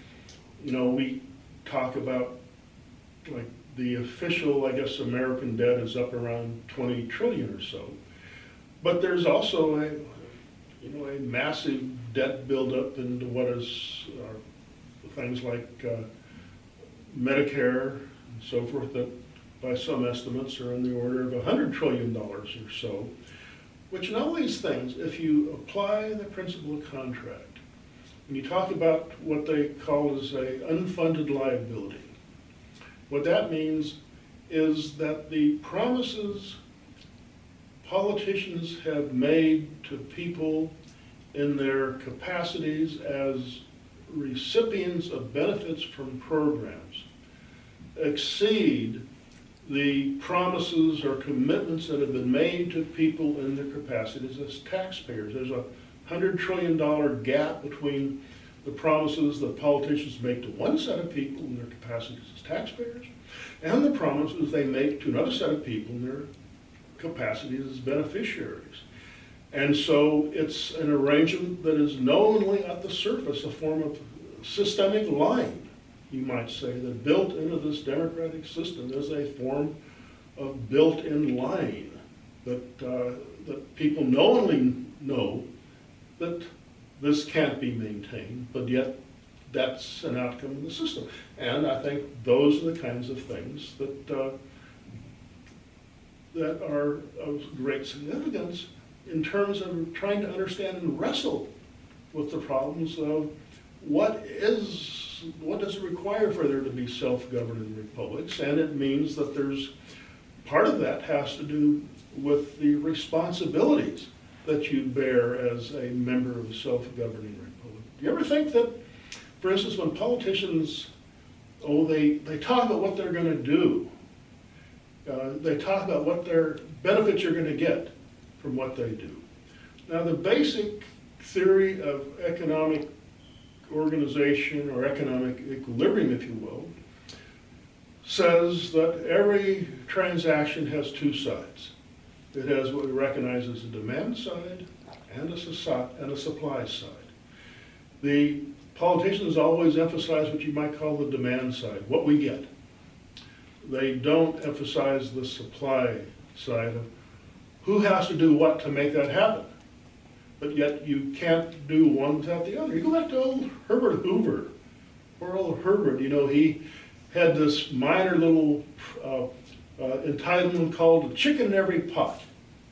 you know, we talk about, like, the official, I guess, American debt is up around twenty trillion or so. But there's also a, you know, a massive debt buildup into what is, uh, things like uh, Medicare and so forth, that by some estimates are in the order of a hundred trillion dollars or so. Which in all these things, if you apply the principle of contract, when you talk about what they call as a unfunded liability, what that means is that the promises politicians have made to people in their capacities as recipients of benefits from programs exceed the promises or commitments that have been made to people in their capacities as taxpayers. There's a hundred trillion dollar gap between the promises that politicians make to one set of people in their capacities as taxpayers and the promises they make to another set of people in their capacities as beneficiaries. And so it's an arrangement that is knowingly at the surface a form of systemic lying, you might say, that built into this democratic system is a form of built-in lying that, uh, that people knowingly know that this can't be maintained, but yet that's an outcome of the system. And I think those are the kinds of things that, uh, that are of great significance in terms of trying to understand and wrestle with the problems of what is, what does it require for there to be self-governing republics? And it means that there's, part of that has to do with the responsibilities that you bear as a member of a self-governing republic. Do you ever think that, for instance, when politicians, oh, they, they talk about what they're gonna do, uh, they talk about what their benefits you're gonna get from what they do. Now, the basic theory of economic organization or economic equilibrium, if you will, says that every transaction has two sides. It has what we recognize as a demand side and a, and a supply side. The politicians always emphasize what you might call the demand side, what we get. They don't emphasize the supply side of who has to do what to make that happen. But yet you can't do one without the other. You go back to old Herbert Hoover. Poor old Herbert, you know, he had this minor little uh, uh, entitlement called a chicken in every pot.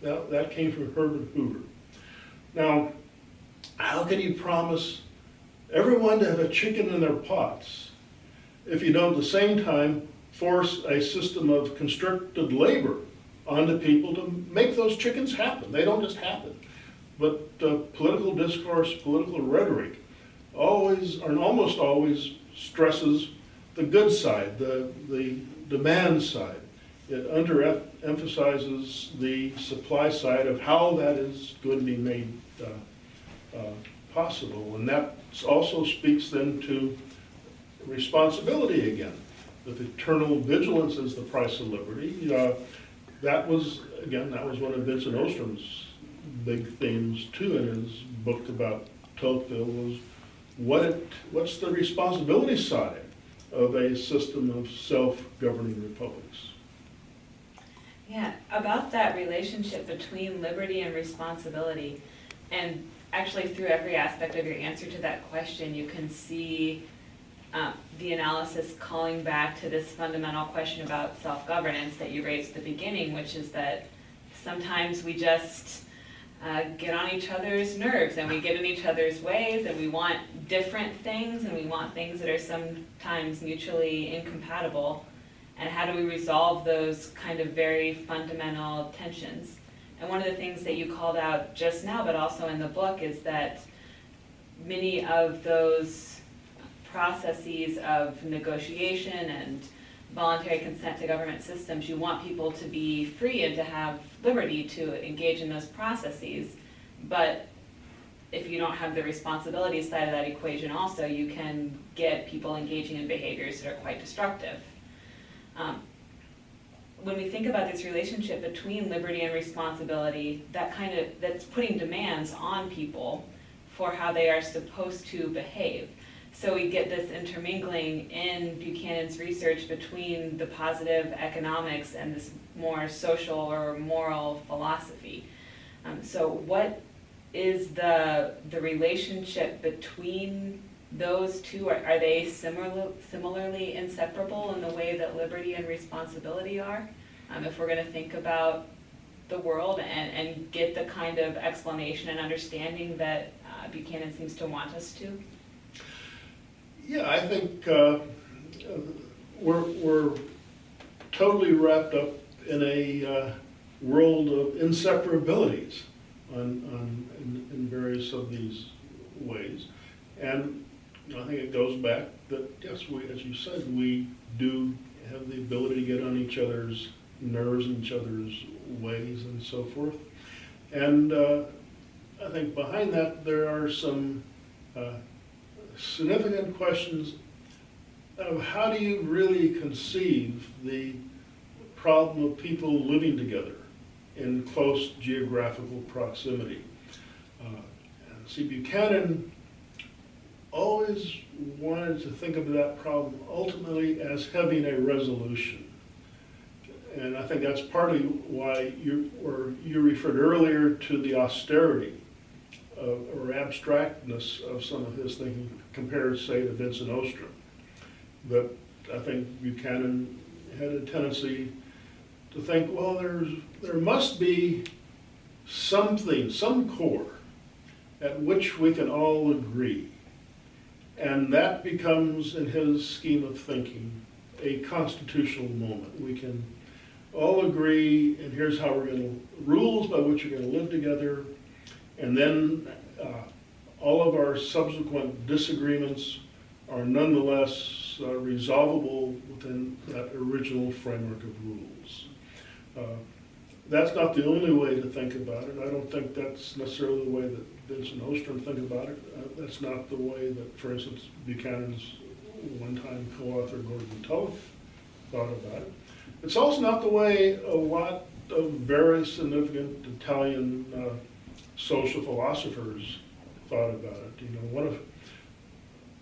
Now, that came from Herbert Hoover. Now, how can you promise everyone to have a chicken in their pots if you don't at the same time force a system of constricted labor onto people to make those chickens happen? They don't just happen. But uh, political discourse, political rhetoric, always, and almost always, stresses the good side, the, the demand side. It underemphasizes the supply side of how that is going to be made uh, uh, possible. And that also speaks then to responsibility again. If eternal vigilance is the price of liberty, uh, that was, again, that was one of Vincent Ostrom's big themes too in his book about Tocqueville was what it, what's the responsibility side of a system of self-governing republics? Yeah, about that relationship between liberty and responsibility, and actually through every aspect of your answer to that question, you can see um, the analysis calling back to this fundamental question about self-governance that you raised at the beginning, which is that sometimes we just uh, get on each other's nerves and we get in each other's ways and we want different things and we want things that are sometimes mutually incompatible. And how do we resolve those kind of very fundamental tensions? And one of the things that you called out just now, but also in the book, is that many of those processes of negotiation and voluntary consent to government systems, you want people to be free and to have liberty to engage in those processes. But if you don't have the responsibility side of that equation also, you can get people engaging in behaviors that are quite destructive. Um, when we think about this relationship between liberty and responsibility, that kind of, that's putting demands on people for how they are supposed to behave. So we get this intermingling in Buchanan's research between the positive economics and this more social or moral philosophy. Um, so what is the the relationship between those two? Are, are they similar, similarly inseparable in the way that liberty and responsibility are? Um, if we're going to think about the world and, and get the kind of explanation and understanding that uh, Buchanan seems to want us to? Yeah, I think uh, we're, we're totally wrapped up in a uh, world of inseparabilities on, on, in, in various of these ways. And I think it goes back that, yes, we, as you said, we do have the ability to get on each other's nerves and each other's ways and so forth. And uh, I think behind that, there are some uh, significant questions of how do you really conceive the problem of people living together in close geographical proximity. Uh, and see, Buchanan always wanted to think of that problem ultimately as having a resolution. And I think that's partly why you, or you referred earlier to the austerity of, or abstractness of some of his thinking compared, say, to Vincent Ostrom. But I think Buchanan had a tendency to think, well, there's, there must be something, some core at which we can all agree. And that becomes, in his scheme of thinking, a constitutional moment. We can all agree, and here's how we're going to, rules by which we're going to live together, and then uh, all of our subsequent disagreements are nonetheless uh, resolvable within that original framework of rules. Uh, that's not the only way to think about it. I don't think that's necessarily the way that Vincent Ostrom think about it. Uh, that's not the way that, for instance, Buchanan's one-time co-author Gordon Tullock thought about it. It's also not the way a lot of very significant Italian uh, social philosophers thought about it. You know, one of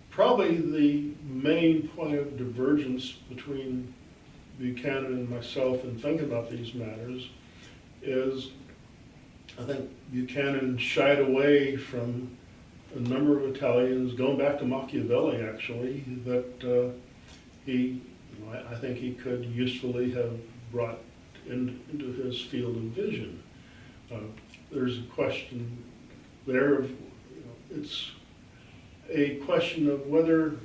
probably the main point of divergence between Buchanan and myself in thinking about these matters is I think Buchanan shied away from a number of Italians, going back to Machiavelli actually, that uh, he, you know, I, I, think he could usefully have brought in, into his field of vision. Uh, there's a question there of, it's a question of whether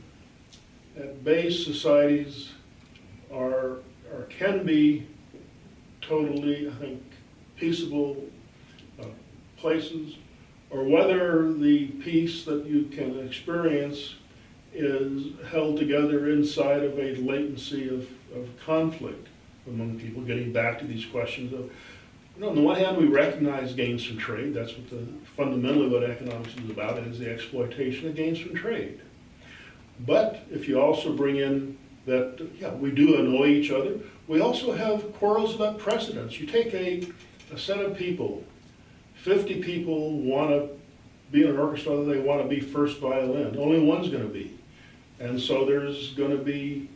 at base societies are or can be totally, I think, peaceable uh, places, or whether the peace that you can experience is held together inside of a latency of, of conflict among people, getting back to these questions of you know, on the one hand, we recognize gains from trade. That's what the fundamentally what economics is about is the exploitation of gains from trade. But if you also bring in that, yeah, we do annoy each other, we also have quarrels about precedence. You take a, a set of people, 50 people want to be in an orchestra, they want to be first violin. Only one's going to be. And so there's going to be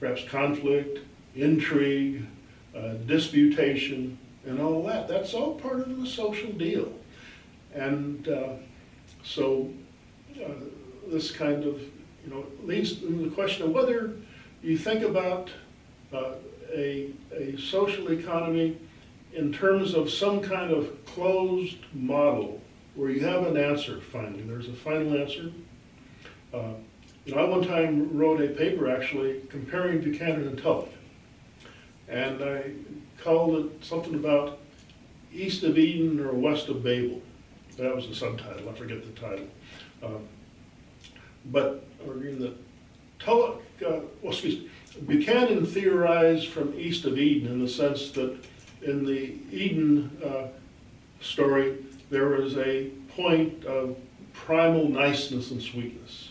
perhaps conflict, intrigue, uh, disputation, and all that. That's all part of the social deal. And uh, so uh, this kind of you know, leads to the question of whether you think about uh, a, a social economy in terms of some kind of closed model where you have an answer finally. There's a final answer. Uh, you know, I one time wrote a paper actually comparing Buchanan and Tullock. And I called it something about East of Eden or West of Babel. That was the subtitle, I forget the title. Uh, but, the Tullock, uh, well, excuse me, Buchanan theorized from East of Eden in the sense that in the Eden uh, story, there was a point of primal niceness and sweetness.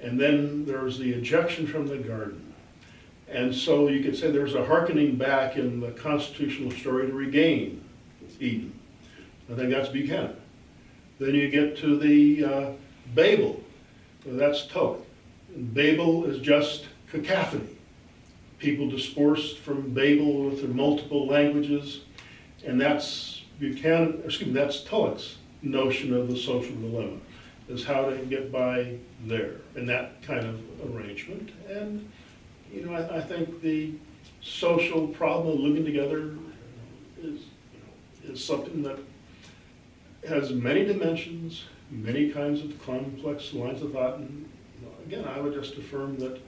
And then there was the ejection from the garden. And so you could say there's a hearkening back in the constitutional story to regain Eden. I think that's Buchanan. Then you get to the uh, Babel. That's Tullock. Babel is just cacophony people dispersed from Babel with their multiple languages, and that's Buchanan, excuse me, that's Tullock's notion of the social dilemma, is how to get by there in that kind of arrangement. And, you know, I, I think the social problem of living together is, you know, is something that has many dimensions, many kinds of complex lines of thought, and, you know, again, I would just affirm that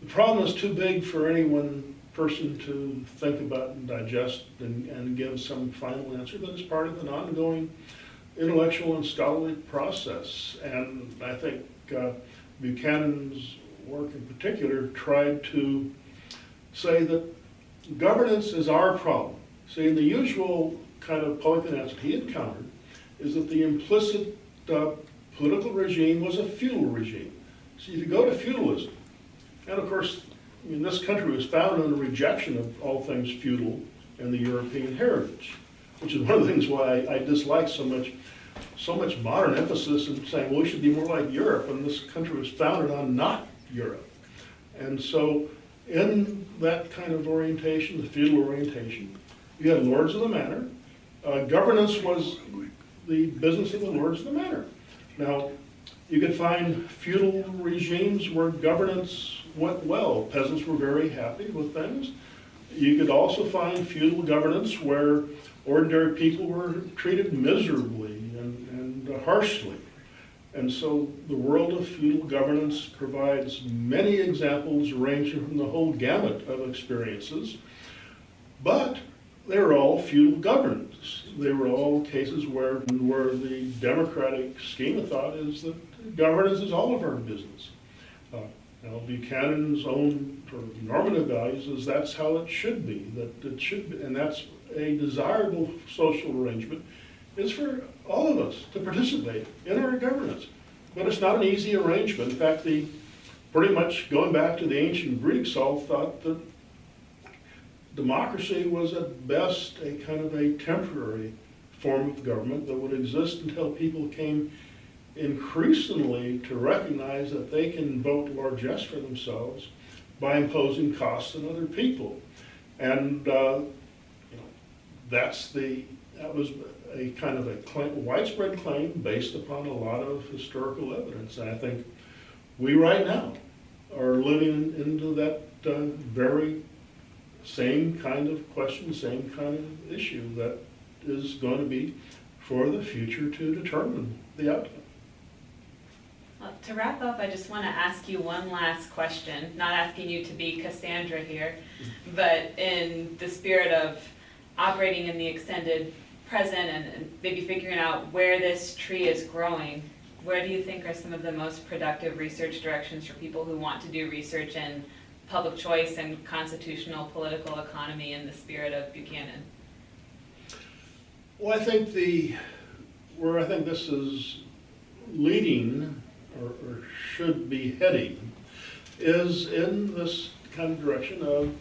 the problem is too big for any one person to think about and digest and, and give some final answer, but it's part of an ongoing intellectual and scholarly process. And I think uh, Buchanan's work in particular tried to say that governance is our problem. See, the usual kind of public answer he encountered is that the implicit uh, political regime was a feudal regime. If you go to feudalism, and of course, I mean, this country was founded on the rejection of all things feudal and the European heritage, which is one of the things why I, I dislike so much, so much modern emphasis in saying, well, we should be more like Europe, and this country was founded on not Europe. And so, in that kind of orientation, the feudal orientation, you had lords of the manor. Uh, governance was the business of the lords of the manor. Now, you could find feudal regimes where governance went well. Peasants were very happy with things. You could also find feudal governance where ordinary people were treated miserably and, and harshly. And so the world of feudal governance provides many examples ranging from the whole gamut of experiences. But they were all feudal governance. They were all cases where, where the democratic scheme of thought is that governance is all of our business. Uh, now, Buchanan's own sort of normative values is that's how it should be, that it should be, and that's a desirable social arrangement, is for all of us to participate in our governance. But it's not an easy arrangement. In fact, the pretty much going back to the ancient Greeks, all thought that democracy was at best a kind of a temporary form of government that would exist until people came increasingly to recognize that they can vote largesse for themselves by imposing costs on other people. And uh, you know, that's the, that was a kind of a claim, widespread claim based upon a lot of historical evidence. And I think we right now are living into that uh, very same kind of question, same kind of issue that is going to be for the future to determine the outcome. Well, to wrap up, I just want to ask you one last question. Not asking you to be Cassandra here, but in the spirit of operating in the extended present and, maybe figuring out where this tree is growing, where do you think are some of the most productive research directions for people who want to do research in public choice and constitutional political economy in the spirit of Buchanan? Well, I think the, where I think this is leading or, or should be heading is in this kind of direction of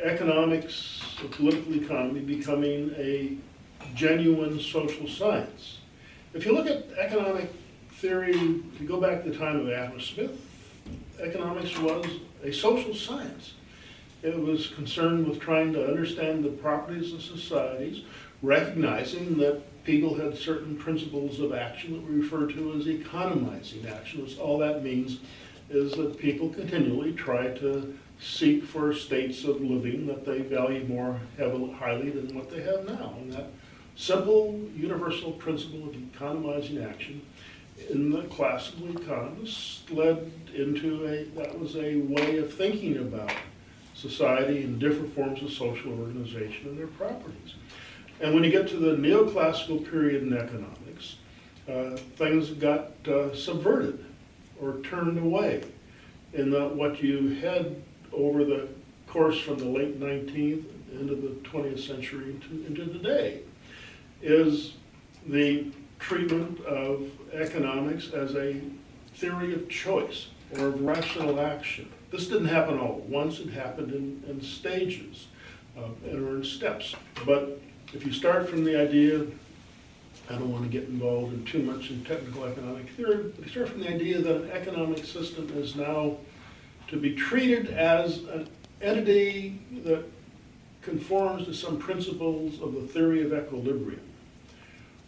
economics, political economy becoming a genuine social science. If you look at economic theory, if you go back to the time of Adam Smith, economics was a social science. It was concerned with trying to understand the properties of societies, recognizing that people had certain principles of action that we refer to as economizing action. That's all that means is that people continually try to seek for states of living that they value more heavily, highly than what they have now. And that simple universal principle of economizing action in the classical economists led into a, that was a way of thinking about society and different forms of social organization and their properties. And when you get to the neoclassical period in economics, uh, things got uh, subverted or turned away in that what you had over the course from the late 19th into the 20th century into, into today is the treatment of economics as a theory of choice or of rational action. This didn't happen all at once, it happened in, in stages uh, or in steps. But if you start from the idea, I don't want to get involved in too much in technical economic theory, but you start from the idea that an economic system is now to be treated as an entity that conforms to some principles of the theory of equilibrium.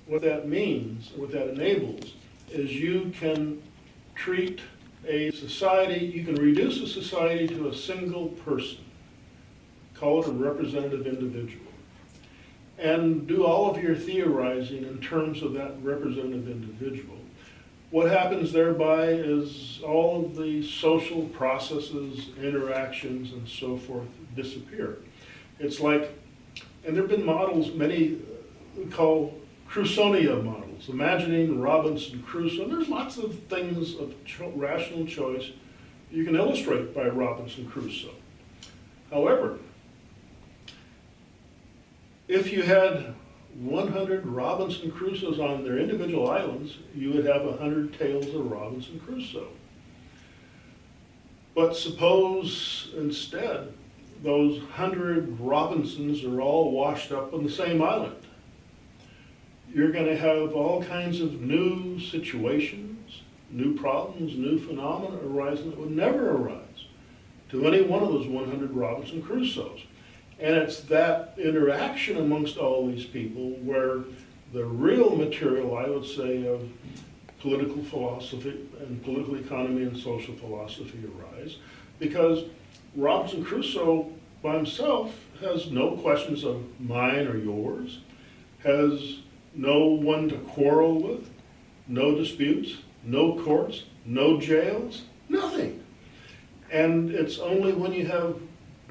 What that means, what that enables, is you can treat a society, you can reduce a society to a single person, call it a representative individual, and do all of your theorizing in terms of that representative individual. What happens thereby is all of the social processes, interactions, and so forth disappear. It's like, and there have been models, many uh, we call Crusonia models, imagining Robinson Crusoe. And there's lots of things of cho- rational choice you can illustrate by Robinson Crusoe. However, if you had 100 Robinson Crusoes on their individual islands, you would have 100 tales of Robinson Crusoe. But suppose instead those 100 Robinsons are all washed up on the same island. You're going to have all kinds of new situations, new problems, new phenomena arising that would never arise to any one of those 100 Robinson Crusoes. And it's that interaction amongst all these people where the real material, I would say, of political philosophy and political economy and social philosophy arise. Because Robinson Crusoe by himself has no questions of mine or yours, has no one to quarrel with, no disputes, no courts, no jails, nothing. And it's only when you have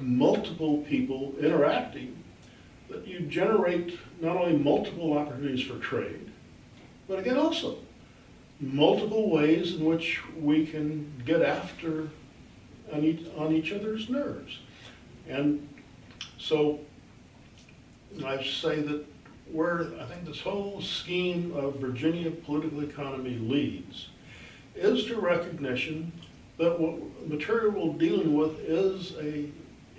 multiple people interacting, that you generate not only multiple opportunities for trade, but again also multiple ways in which we can get after on each, on each other's nerves. And so I say that where I think this whole scheme of Virginia political economy leads is to recognition that what material we're dealing with is a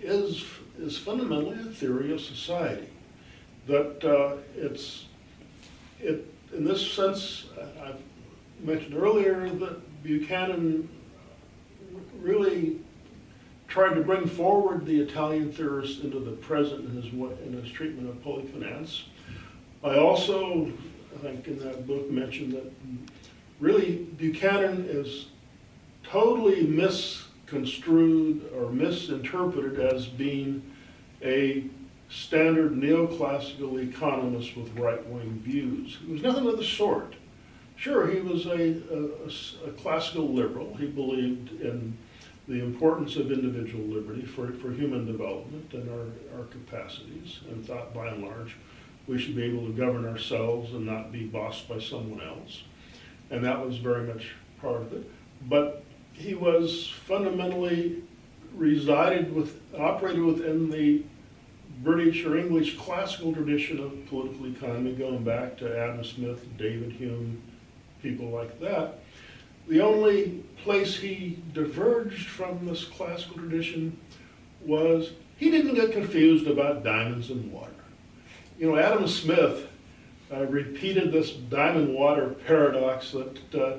is, is fundamentally a theory of society. That uh, it's, it, in this sense, I mentioned earlier that Buchanan really tried to bring forward the Italian theorist into the present in his, in his treatment of public finance. I also, I think in that book, mentioned that really Buchanan is totally misconstrued or misinterpreted as being a standard neoclassical economist with right-wing views. He was nothing of the sort. Sure, he was a, a, a, classical liberal. He believed in the importance of individual liberty for, for human development and our, our capacities, and thought by and large we should be able to govern ourselves and not be bossed by someone else. And that was very much part of it. But he was fundamentally resided with, operated within the British or English classical tradition of political economy, going back to Adam Smith, David Hume, people like that. The only place he diverged from this classical tradition was he didn't get confused about diamonds and water. You know, Adam Smith uh, repeated this diamond water paradox that uh,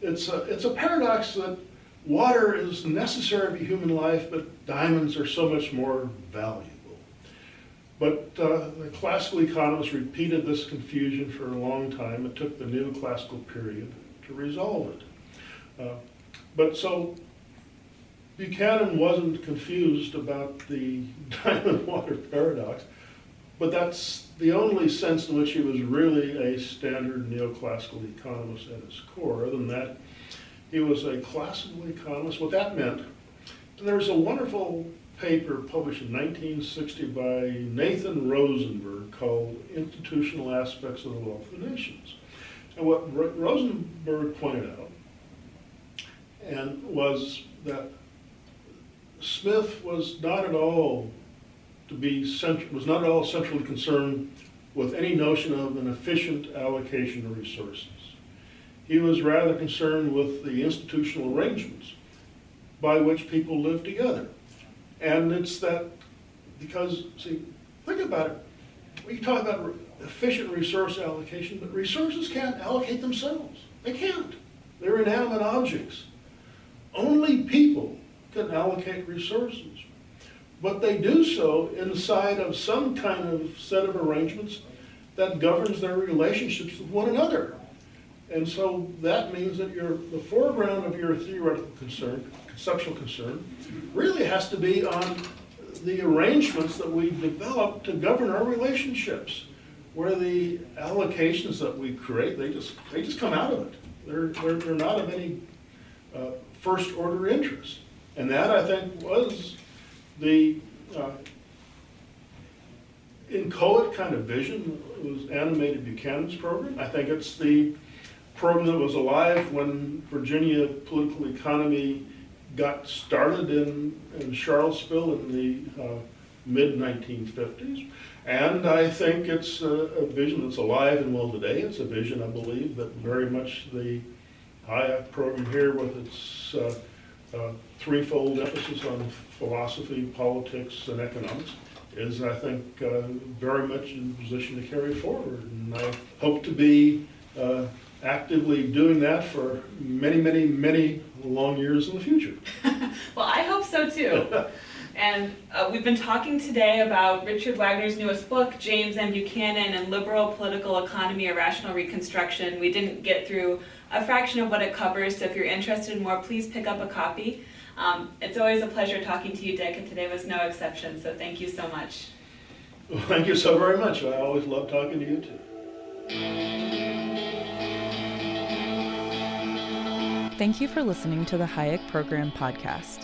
it's a, it's a paradox that water is necessary for human life, but diamonds are so much more valuable. But uh, the classical economists repeated this confusion for a long time. It took the neoclassical period to resolve it. Uh, But so Buchanan wasn't confused about the diamond water paradox, but that's the only sense in which he was really a standard neoclassical economist at his core. Other than that, he was a classical economist. What that meant, and there's a wonderful paper published in 1960 by Nathan Rosenberg called Institutional Aspects of the Wealth of Nations. And what Rosenberg pointed out and was that Smith was not at all to be cent- was not at all centrally concerned with any notion of an efficient allocation of resources. He was rather concerned with the institutional arrangements by which people live together. And it's that because, see, think about it. We talk about efficient resource allocation, but resources can't allocate themselves. They can't. They're inanimate objects. Only people can allocate resources. But they do so inside of some kind of set of arrangements that governs their relationships with one another. And so that means that your, the foreground of your theoretical concern, conceptual concern, really has to be on the arrangements that we develop to govern our relationships, where the allocations that we create, they just, they just come out of it. They're, they're, they're not of any uh, first order interest. And that, I think, was the uh, inchoate kind of vision that was animated Buchanan's program. I think it's the program that was alive when Virginia political economy got started in, in Charlottesville in the uh, mid 1950s. And I think it's a, a, vision that's alive and well today. It's a vision, I believe, that very much the Hayek program here, with its uh, uh, threefold emphasis on philosophy, politics, and economics, is, I think, uh, very much in position to carry forward. And I hope to be uh, actively doing that for many, many, many long years in the future. well, I hope so too. and uh, we've been talking today about Richard Wagner's newest book, James M. Buchanan and Liberal Political Economy, A Rational Reconstruction. We didn't get through a fraction of what it covers, so if you're interested in more, please pick up a copy. Um, it's always a pleasure talking to you, Dick, and today was no exception, so thank you so much. Well, thank you so very much. I always love talking to you too. Thank you for listening to the Hayek Program podcast.